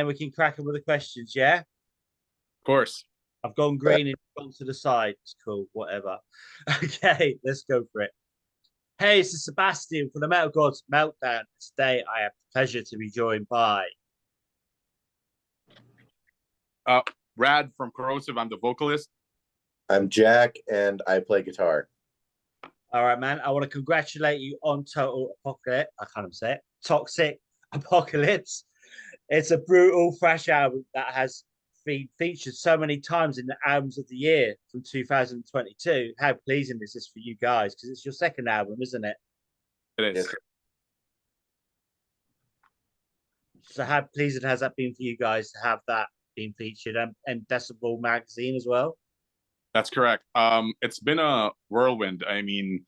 and we can crack on with the questions. Yeah, Of course. I've gone green and gone to the side. It's cool, whatever. Okay, let's go for it. Hey, this is Sebastian from the Metal Gods Meltdown. Today, I have the pleasure to be joined by. Uh, Brad from Korrosive. I'm the vocalist. I'm Jack and I play guitar. All right, man. I want to congratulate you on Total Apocalypse. I can't even say it. Toxic Apocalypse. It's a brutal thrash album that has been featured so many times in the albums of the year from 2022. How pleasing is this for you guys? Because it's your second album, isn't it? It is. So how pleasing has that been for you guys to have that being featured and, and Decibel magazine as well? That's correct. Um, it's been a whirlwind. I mean,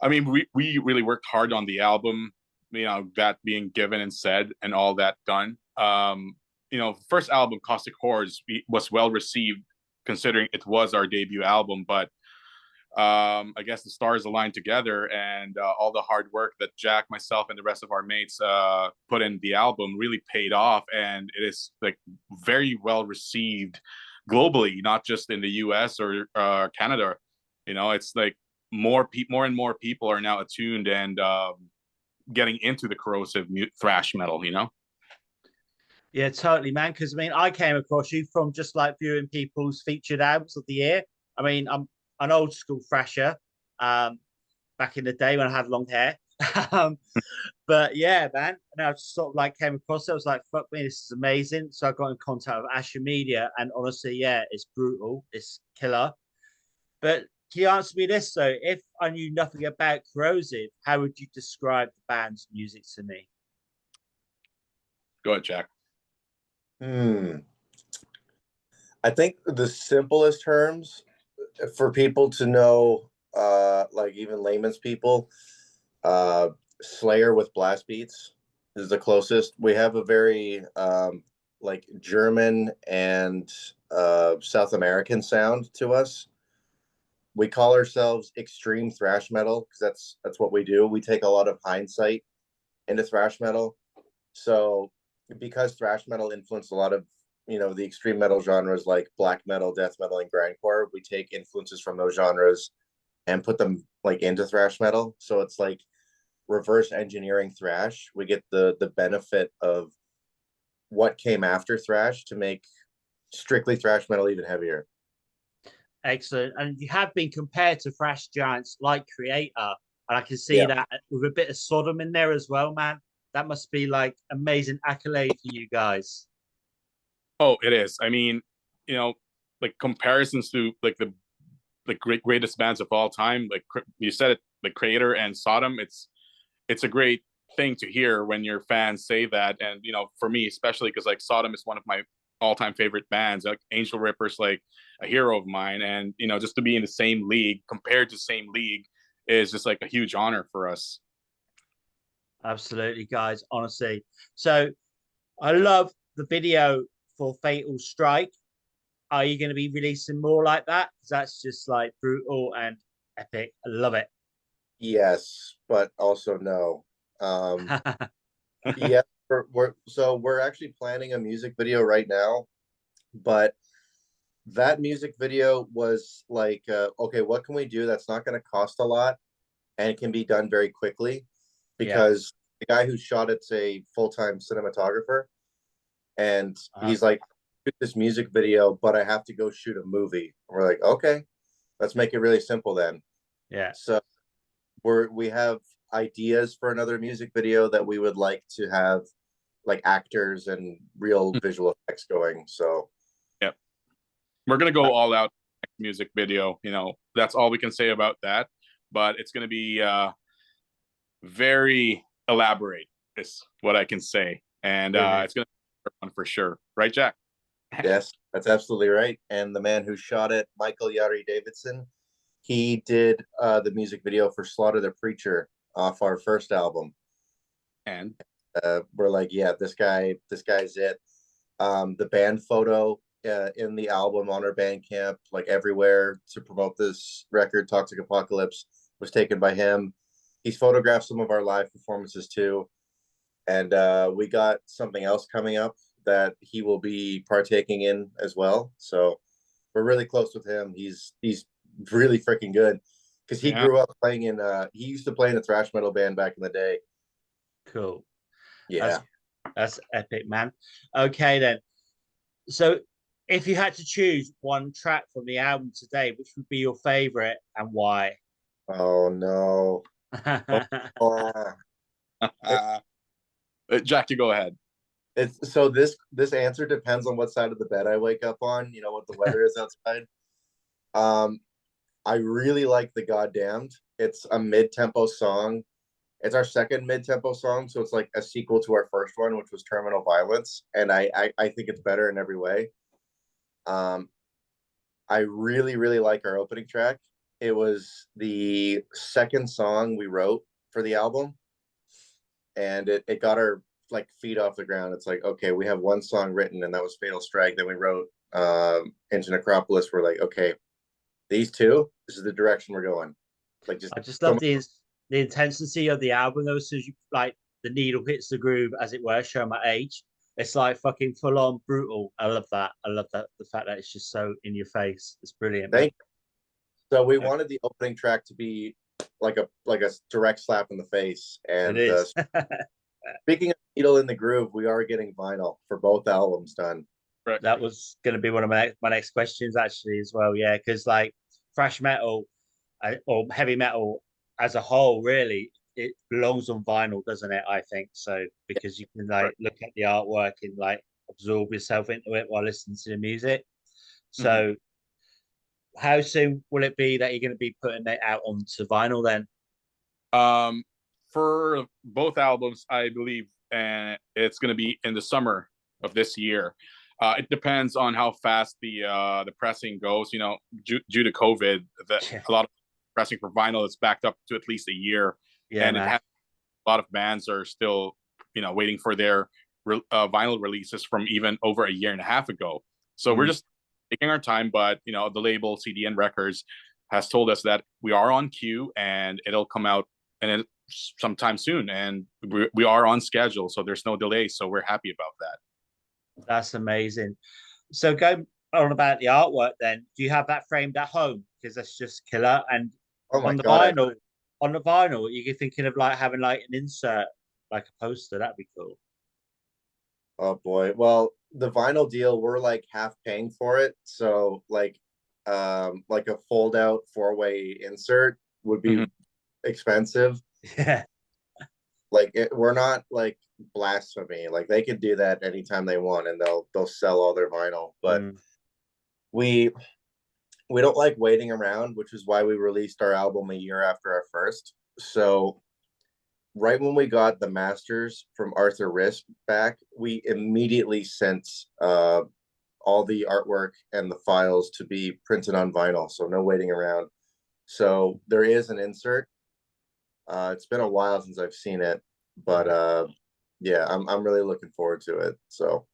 I mean, we, we really worked hard on the album, you know, that being given and said and all that done. Um, you know, first album, Caustic Horrors, was well received considering it was our debut album, but um, I guess the stars aligned together and uh, all the hard work that Jack, myself, and the rest of our mates uh, put in the album really paid off, and it is like very well received globally, not just in the U.S. or uh, Canada. You know, it's like more people, more and more people are now attuned and um, getting into the corrosive thrash metal. You know, Yeah, totally, man. Because I mean, I came across you from just like viewing people's featured albums of the year. I mean, I'm an old school thrasher. Um, back in the day when I had long hair. um, but yeah, man. And I just sort of like came across it. I was like, fuck me, this is amazing. So I got in contact with Asher Media, and honestly, yeah, it's brutal. It's killer. But can you answer me this though? If I knew nothing about Korrosive, how would you describe the band's music to me? go ahead, Jack. Hmm. I think the simplest terms for people to know, uh, like even layman's people, uh, Slayer with blast beats is the closest. We have a very um, like German and uh, South American sound to us. We call ourselves extreme thrash metal because that's that's what we do. We take a lot of hindsight into thrash metal. So because thrash metal influenced a lot of you know the extreme metal genres like black metal, death metal, and grindcore. We take influences from those genres and put them like into thrash metal. So it's like reverse engineering thrash. We get the the benefit of what came after thrash to make strictly thrash metal even heavier. Excellent. And you have been compared to thrash giants like Kreator. And I can see Yeah. that with a bit of Sodom in there as well, man. That must be like amazing accolade for you guys. Oh, it is. I mean, you know, like comparisons to like the like great greatest bands of all time. Like you said it, the Kreator and Sodom. It's it's a great thing to hear when your fans say that. And you know, for me especially, because like Sodom is one of my all-time favorite bands. Like Angelripper's like a hero of mine, and you know, just to be in the same league compared to same league is just like a huge honor for us. Absolutely, guys. Honestly. So I love the video for Fatal Strike. Are you going to be releasing more like that? 'Cause that's just like brutal and epic. I love it. Yes, but also no. Um, yeah, we're, we're so we're actually planning a music video right now, but that music video was like, uh, okay, what can we do that's not going to cost a lot and it can be done very quickly because the guy who shot it's a full time cinematographer, and Uh-huh. he's like, shoot this music video, but I have to go shoot a movie. We're like, okay, let's make it really simple then. yeah. So we're we have ideas for another music video that we would like to have like actors and real Hmm. visual effects going. So yeah, we're gonna go all out music video you know that's all we can say about that but it's gonna be uh very elaborate is what i can say and uh Mhm. it's gonna be one for sure right jack yes, that's absolutely right. And the man who shot it, Michael Yari Davidson, he did uh the music video for Slaughter the Preacher off our first album. and uh, we're like, yeah, this guy, this guy's it. Um, the band photo uh, in the album on our Bandcamp, like everywhere to promote this record, Toxic Apocalypse, was taken by him. He's photographed some of our live performances too, and uh, we got something else coming up that he will be partaking in as well. So we're really close with him. He's he's really freaking good because he Yeah. grew up playing in. uh He used to play in a thrash metal band back in the day. Cool. Yeah. That's epic, man. Okay, then. So, if you had to choose one track from the album today, which would be your favorite and why? Oh no. Oh. Uh, Jack, you go ahead. It's so this this answer depends on what side of the bed I wake up on. You know what the weather is outside. Um, I really like the Goddamned. It's a mid tempo song. It's our second mid tempo song, so it's like a sequel to our first one, which was Terminal Violence, and I I, I think it's better in every way. Um, I really really like our opening track. It was the second song we wrote for the album, and it it got our like feet off the ground. It's like, okay, we have one song written, and that was Fatal Strike. Then we wrote um Into Necropolis. We're like, okay, these two, this is the direction we're going. Like just I just love the ins- the intensity of the album though. As soon as you like the needle hits the groove, as it were, show my age. It's like fucking full on brutal. I love that. I love that the fact that it's just so in your face. It's brilliant. man. Thank so we Yeah. wanted the opening track to be like a like a direct slap in the face. And it uh, speaking of needle in the groove, we are getting vinyl for both albums done. that was going to be one of my my next questions actually as well. Yeah, because like thrash metal uh, or heavy metal as a whole, really, it belongs on vinyl, doesn't it? I think so because you can like look at the artwork and like absorb yourself into it while listening to the music. So, how soon will it be that you're going to be putting it out onto vinyl then? Um, for both albums, I believe, and it's going to be in the summer of this year. Uh, it depends on how fast the uh, the pressing goes. You know, due, due to COVID, that a lot of pressing for vinyl is backed up to at least a year, Yeah, and has, a lot of bands are still, you know, waiting for their re- uh, vinyl releases from even over a year and a half ago. So we're Mhm. just taking our time, but you know, the label CDN Records has told us that we are on queue and it'll come out and it, sometime soon, and we, we are on schedule, so there's no delay. So we're happy about that. That's amazing. So go on about the artwork then. Do you have that framed at home? Because that's just killer. And Oh my on the god! Vinyl, on the vinyl, you're thinking of like having like an insert, like a poster. That'd be cool. Oh boy. Well, the vinyl deal, we're like half paying for it. So like um like a fold out four way insert would be Mhm. expensive. Yeah, Like it, we're not like blasphemy. Like they could do that anytime they want and they'll they'll sell all their vinyl. But Mm. we we don't like waiting around, which is why we released our album a year after our first. So right when we got the masters from Arthur Rizk back, we immediately sent uh all the artwork and the files to be printed on vinyl. So no waiting around. So there is an insert. Uh it's been a while since I've seen it, but uh yeah, I'm I'm really looking forward to it. So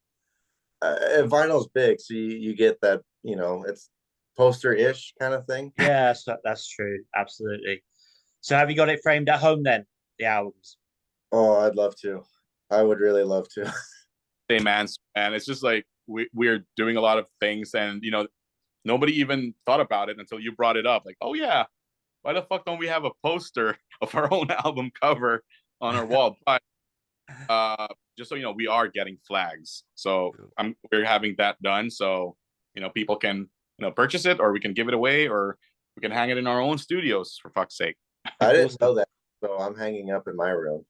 uh, vinyl's big, so you, you get that, you know, it's poster-ish kind of thing. yeah, that's that's true. Absolutely. So have you got it framed at home then? The albums. Oh, I'd love to. I would really love to. Same answer, and it's just like we we're doing a lot of things, and you know, nobody even thought about it until you brought it up. Like, oh yeah, why the fuck don't we have a poster of our own album cover on our wall? But uh, just so you know, we are getting flags, so I'm we're having that done, so you know, people can you know purchase it, or we can give it away, or we can hang it in our own studios for fuck's sake. I didn't know that, so I'm hanging up in my room.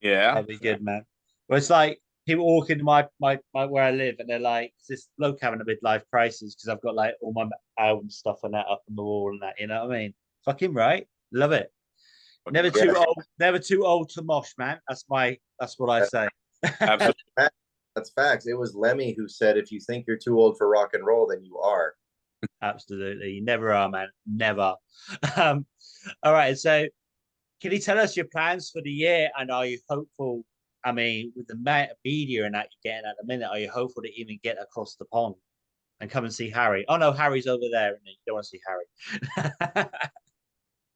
Yeah, That'd be good, man. Well, it's like people walk into my, my my where I live and they're like, "Is this bloke having a midlife crisis?" Because I've got like all my album stuff and that up on the wall and that. You know what I mean? Fucking right. Love it. Never Yeah. too old. Never too old to mosh, man. That's my. That's what I say. absolutely. That's facts. It was Lemmy who said, "If you think you're too old for rock and roll, then you are." Absolutely. You never are, man. Never. Um, all right. So, can you tell us your plans for the year and are you hopeful? I mean, with the amount of media and that you're getting at the minute, are you hopeful to even get across the pond and come and see Harry? Oh, no, Harry's over there. And you don't want to see Harry.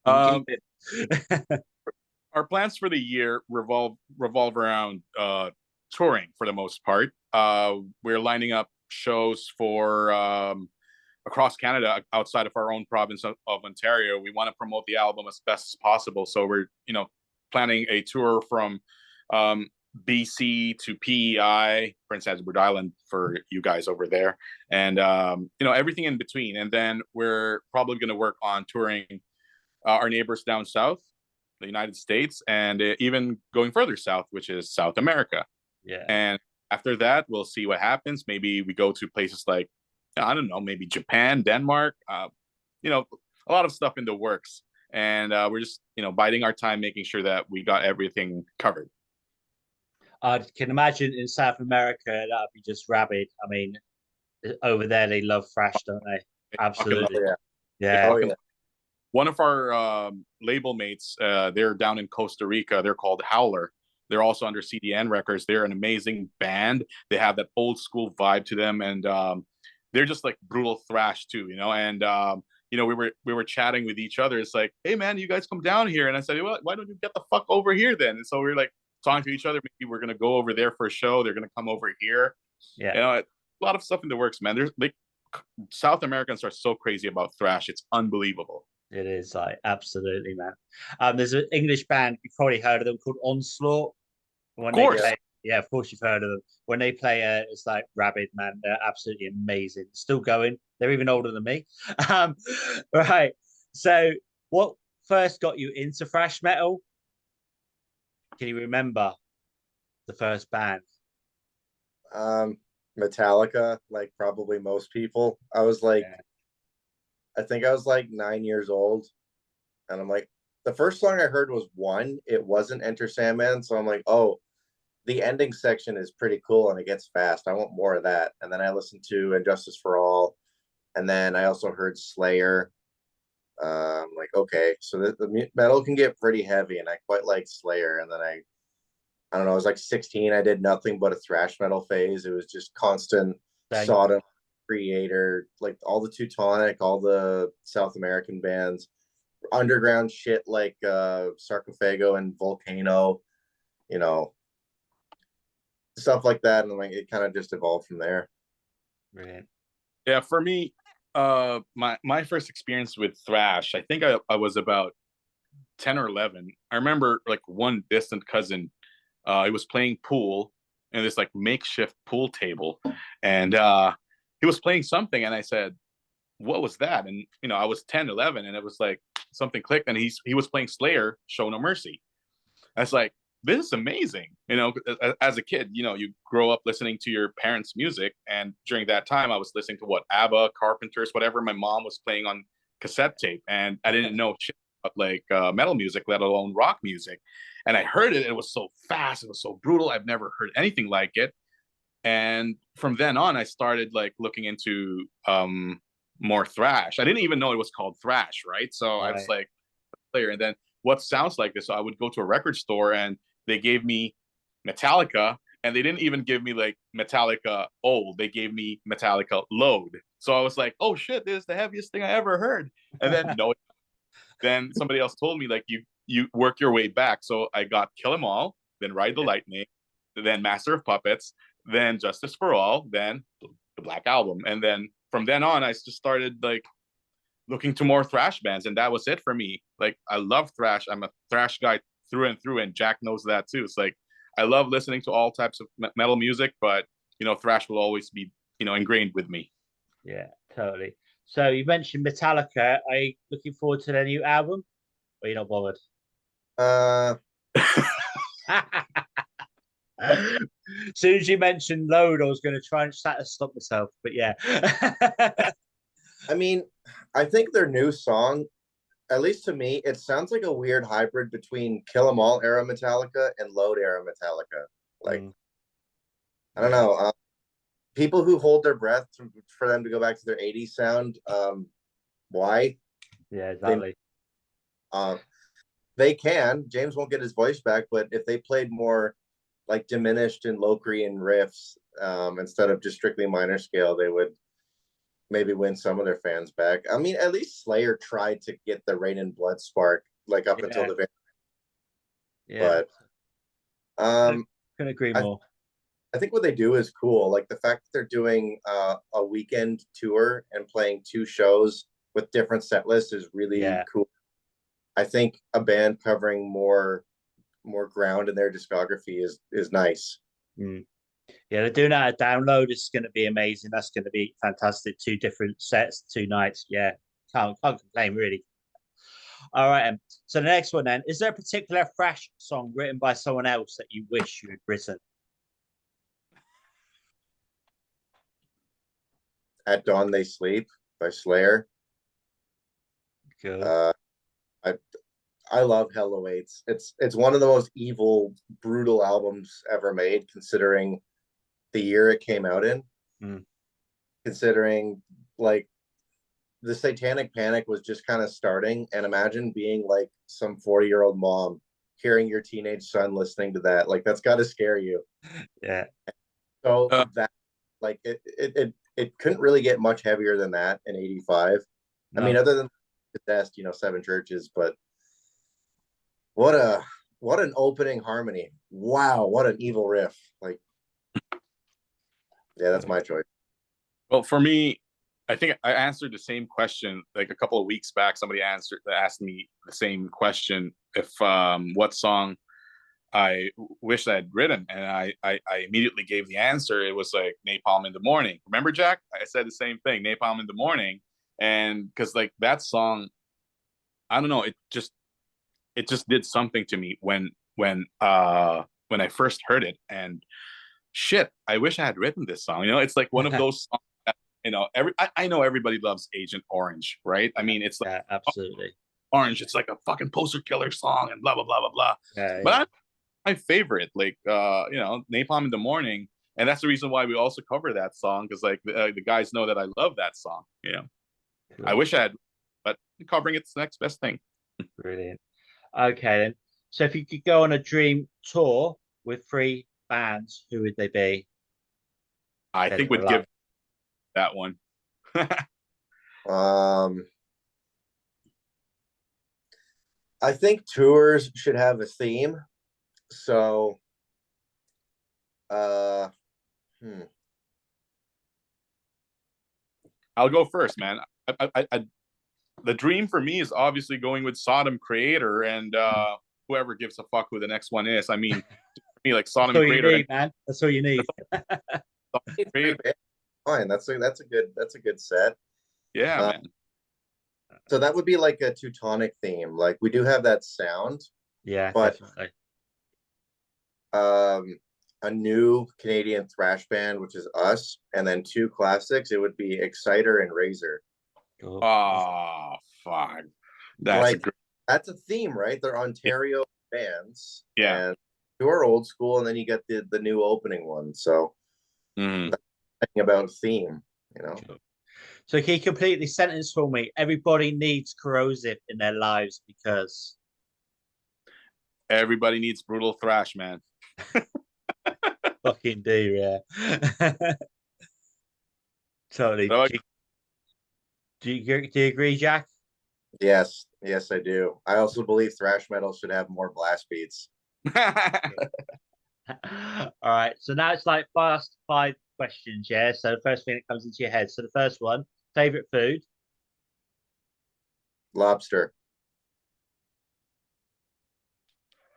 Um, our plans for the year revolve revolve around uh touring for the most part uh, we're lining up shows for um, across Canada outside of our own province of, of Ontario. We want to promote the album as best as possible. So we're, you know, planning a tour from um, BC to PEI, Prince Edward Island for you guys over there, and um, you know everything in between. And then we're probably going to work on touring uh, our neighbors down south, the United States, and uh, even going further south, which is South America. Yeah. And after that, we'll see what happens. Maybe we go to places like I don't know, maybe Japan, Denmark. Uh, you know, a lot of stuff in the works, and uh, we're just you know biding our time, making sure that we got everything covered. I can imagine in South America that'd be just rabid. I mean, over there they love thrash, don't they? Absolutely. Oh, Yeah. Oh, yeah. One of our um, label mates, uh, they're down in Costa Rica. They're called Howler. They're also under CDN Records. They're an amazing band. They have that old school vibe to them, and um, they're just like brutal thrash too, you know. And um, you know, we were we were chatting with each other. It's like, hey man, you guys come down here, and I said, well, why don't you get the fuck over here then? And so we are like talking to each other. Maybe we're gonna go over there for a show. They're gonna come over here. Yeah. You know, a lot of stuff in the works, man. There's like South Americans are so crazy about thrash. It's unbelievable. It is like absolutely, man. Um, there's an English band you've probably heard of them called Onslaught. When Of course. Yeah, of course you've heard of them. When they play, uh, it's like rabid, man. They're absolutely amazing. Still going. They're even older than me. Um, right. So, what first got you into thrash metal? Can you remember the first band? Um, Metallica, like probably most people. I was like, Yeah. I think I was like nine years old, and I'm like, the first song I heard was one. It wasn't Enter Sandman, so I'm like, oh, the ending section is pretty cool and it gets fast. I want more of that. And then I listened to And Justice for All, and then I also heard Slayer. Um, like okay, so the, the metal can get pretty heavy, and I quite like Slayer. And then I, I don't know, I was like 16. I did nothing but a thrash metal phase. It was just constant Same. Sodom, Kreator, like all the Teutonic, all the South American bands, underground shit like uh Sarcophago and Vulcano, you know, stuff like that. And like it kind of just evolved from there. Brilliant. Yeah, for me, uh, my my first experience with thrash, I think I, I was about ten or eleven. I remember like one distant cousin, uh, he was playing pool in this like makeshift pool table, and uh, he was playing something, and I said, "What was that?" And you know, I was 10, 11, and it was like something clicked, and he's he was playing Slayer, Show No Mercy. I was like, this is amazing. You know, as a kid, you know, you grow up listening to your parents' music, and during that time, I was listening to what ABBA, Carpenters, whatever my mom was playing on cassette tape, and I didn't know shit about like uh, metal music, let alone rock music. And I heard it; it was so fast, it was so brutal. I've never heard anything like it. And from then on, I started like looking into um, more thrash. I didn't even know it was called thrash, right? So I was like, Slayer, and then what sounds like this? So I would go to a record store and they gave me Metallica, and they didn't even give me like Metallica old. They gave me Metallica load. So I was like, oh shit, this is the heaviest thing I ever heard. And then no, then somebody else told me like you you work your way back. So I got Kill 'Em All, then Ride the. Lightning, then Master of Puppets, then Justice for All, then the Black Album, and then from then on, I just started like looking to more thrash bands, and that was it for me. Like I love thrash. I'm a thrash guy through and through, and Jack knows that too. It's like I love listening to all types of metal music, but you know, thrash will always be you know ingrained with me. Yeah, totally. So you mentioned Metallica. Are you looking forward to their new album? Or are you not bothered? Uh, as soon as you mentioned load, I was going to try and try to stop myself, but yeah. I mean, I think their new song, at least to me, it sounds like a weird hybrid between Kill 'Em All era Metallica and Load era Metallica. Like, Mm. I don't know. Um, people who hold their breath to, for them to go back to their 80s sound, um, why? yeah, exactly. Um, they can. James won't get his voice back, but if they played more like diminished and Locrian riffs um, instead of just strictly minor scale, they would maybe win some of their fans back. I mean, at least Slayer tried to get the Reign in Blood spark like up until the very. Yeah, But um, can agree I- more. I think what they do is cool. Like the fact that they're doing uh, a weekend tour and playing two shows with different set lists is really Yeah. cool. I think a band covering more more ground in their discography is is nice. Mm. Yeah, they're doing that a download. It's going to be amazing. That's going to be fantastic. Two different sets, two nights. Yeah, can't can't complain really. All right, um, so the next one then is there a particular thrash song written by someone else that you wish you had written? At Dawn They Sleep by Slayer. Good. Uh, I I love Hell Awaits. It's it's one of the most evil, brutal albums ever made, considering the year it came out in. Mm. Considering like the Satanic Panic was just kind of starting, and imagine being like some forty year old mom hearing your teenage son listening to that. Like that's got to scare you. yeah, So Uh. that like it, it it it couldn't really get much heavier than that in '85. I mean, other than possessed, you know, seven churches, but what a what an opening harmony. Wow, what an evil riff. Like yeah, that's my choice. Well, for me, I think I answered the same question like a couple of weeks back. Somebody answered asked me the same question if um what song I wish I had written, and I, I I immediately gave the answer. It was like Napalm in the Morning. Remember, Jack? I said the same thing, Napalm in the Morning, and because like that song, I don't know, it just it just did something to me when when uh when I first heard it, and shit, I wish I had written this song. You know, it's like one of those songs that you know every I, I know everybody loves Agent Orange, right? I mean, it's like yeah, absolutely. Orange, it's like a fucking poster killer song, and blah blah blah blah blah. Yeah, But yeah. I, my favorite, like uh, you know, Napalm in the Morning, and that's the reason why we also cover that song because like the, uh, the guys know that I love that song. You know, I wish I had, but covering it's the next best thing. Brilliant. Okay then. So if you could go on a dream tour with three bands, who would they be? I Dead think or would give that one. Um I think tours should have a theme. So uh hmm. I'll go first, man. I, I, I, the dream for me is obviously going with Sodom Kreator and uh, whoever gives a fuck who the next one is. I mean, to me, like Sodom That's all you Kreator, need, man. That's all you need. fine. That's a that's a good that's a good set. yeah, Uh, man. So that would be like a Teutonic theme. Like we do have that sound. Yeah, But- definitely. um a new Canadian thrash band, which is us, and then two classics. It would be Exciter and Razor. Cool. Oh fuck, that's a Like- great. That's a theme, right? They're Ontario bands. Yeah. And two are old school, and then you get the the new opening one. So Mhm. thinking about theme, you know. So he completely sentenced the for me? Everybody needs Korrosive in their lives because Everybody needs brutal thrash, man. fucking do, yeah. totally. So I- do, you, do you do you agree, Jack? Yes, yes, I do. I also believe thrash metal should have more blast beats. All right. So now it's like fast five questions, yeah. So the first thing that comes into your head. So the first one, favorite food. Lobster.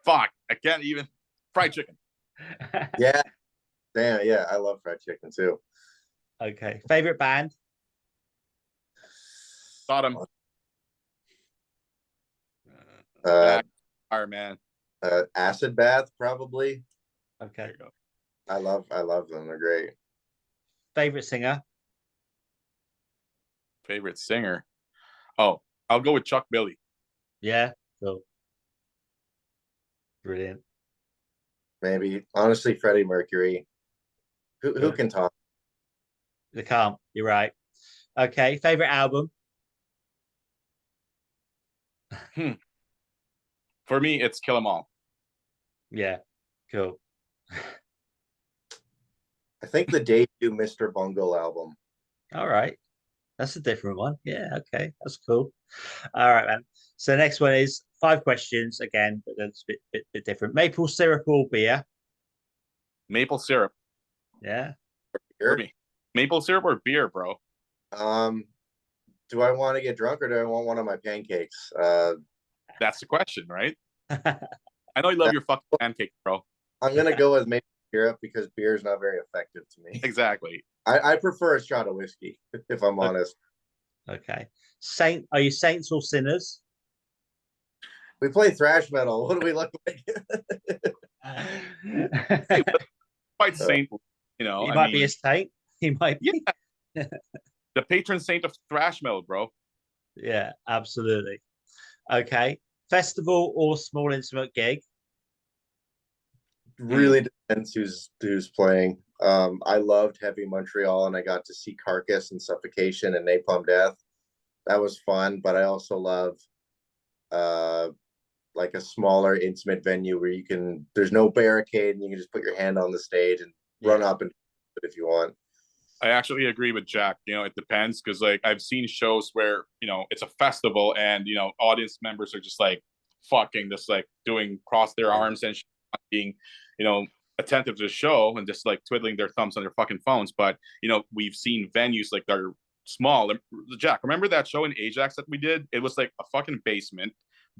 fuck, I can't even fried chicken. Yeah. Damn, yeah, I love fried chicken too. okay. Favorite band. Sodom, Uh, fire man. Uh acid bath, probably. Okay. I love I love them. They're great. Favorite singer. Favorite singer. Oh, I'll go with Chuck Billy. Yeah. Cool. Brilliant. Maybe honestly, Freddie Mercury. Who who Good. can talk? The calm. You're right. Okay. Favorite album. Hmm. For me, it's Kill 'Em All. Yeah. Cool. I think the debut Mr. Bungle album. All right. That's a different one. Yeah. Okay. That's cool. All right, man. So next one is five questions again, but that's a bit, bit, bit different. Maple syrup or beer. Maple syrup. Yeah. For Beer? me. Maple syrup or beer, bro? Um, do I want to get drunk or do I want one of my pancakes? Uh, That's the question, right? I know you love your fucking pancake, bro. I'm gonna go with maple syrup because beer is not very effective to me. Exactly. I, I prefer a shot of whiskey, if I'm honest. okay. Saint, are you saints or sinners? We play thrash metal. What do we look like? Quite Uh, saint, you know. he I might mean, be a saint. He might be. the patron saint of thrash metal, bro. Yeah, absolutely. Okay. Festival or small intimate gig? Really depends who's who's playing. Um, I loved Heavy Montreal and I got to see Carcass and Suffocation and Napalm Death. That was fun, but I also love uh like a smaller intimate venue where you can there's no barricade and you can just put your hand on the stage and run up and if you want. I actually agree with Jack. You know, it depends because like I've seen shows where you know it's a festival and you know audience members are just like fucking just like doing cross their arms and being you know attentive to the show and just like twiddling their thumbs on their fucking phones. But you know we've seen venues like they're small. Jack, remember that show in Ajax that we did? It was like a fucking basement,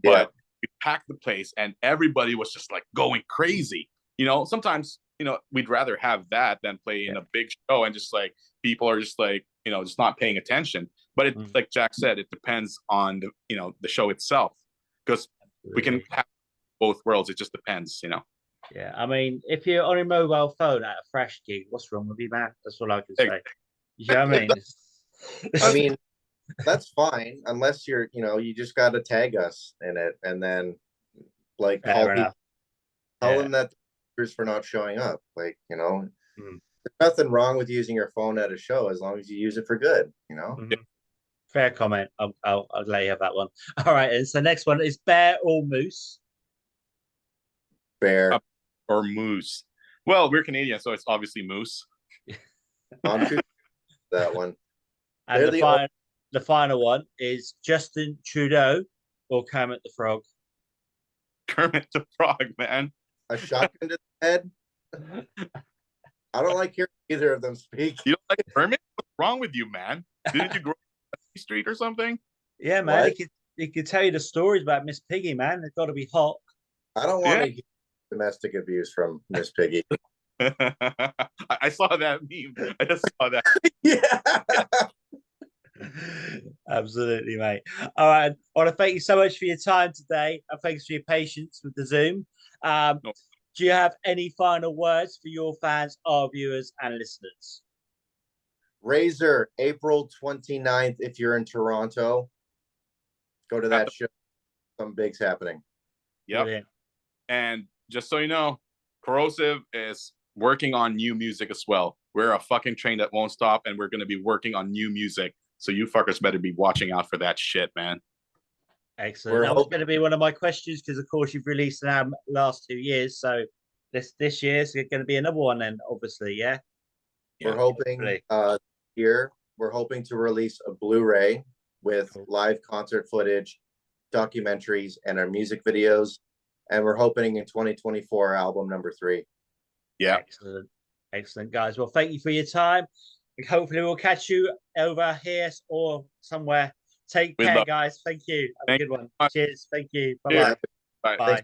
but Yeah. we packed the place and everybody was just like going crazy. You know, sometimes you know we'd rather have that than play in a big show and just like people are just like you know just not paying attention. But it, Mm. like Jack said, it depends on the you know the show itself because we can have both worlds. It just depends, you know. Yeah, I mean, if you're on a mobile phone at a fresh gig, what's wrong with you, man? That's all I can say. You know what I mean? I mean, that's fine unless you're, you know, you just got to tag us in it and then like Fair call people, tell Yeah. them that there's for not showing up. Like, you know, Mm. there's nothing wrong with using your phone at a show as long as you use it for good, you know? Mhm. Fair comment. I'll, I'll, I'll let you have that one. All right. And so next one is bear or moose. Bear. Or moose. Well, we're Canadian, so it's obviously moose. I'm that one. And the, the final, the final one is Justin Trudeau or Kermit the Frog. Kermit the Frog, man. A shotgun to the head. I don't like hearing either of them speak. You don't like Kermit? What's wrong with you, man? Didn't you grow up on the street or something? Yeah, man. He What? could, he could tell you the stories about Miss Piggy, man. They've got to be hot. I don't want Yeah. to hear domestic abuse from Miss Piggy. I I saw that meme. I just saw that. yeah. Absolutely, mate. All right. I want to thank you so much for your time today and thanks for your patience with the Zoom. Um, No. Do you have any final words for your fans, our viewers, and listeners? Razor, April 29th, if you're in Toronto, go to that show. Some big's happening. Yep. Brilliant. And just so you know, Korrosive is working on new music as well. We're a fucking train that won't stop, and we're gonna be working on new music. So you fuckers better be watching out for that shit, man. Excellent. We're that was going to be one of my questions because, of course, you've released an album last two years. So this this year's going to be another one, then obviously, yeah. We're hoping hopefully. uh here, we're hoping to release a Blu-ray with live concert footage, documentaries, and our music videos. And we're hoping in 2024 album number three. Yeah. Excellent. Excellent, guys. Well, thank you for your time. And hopefully, we'll catch you over here or somewhere. Take We care, love- guys. Thank you. Have Thank a good one. much. Cheers. Thank you. Bye Cheers. bye. Bye. Bye.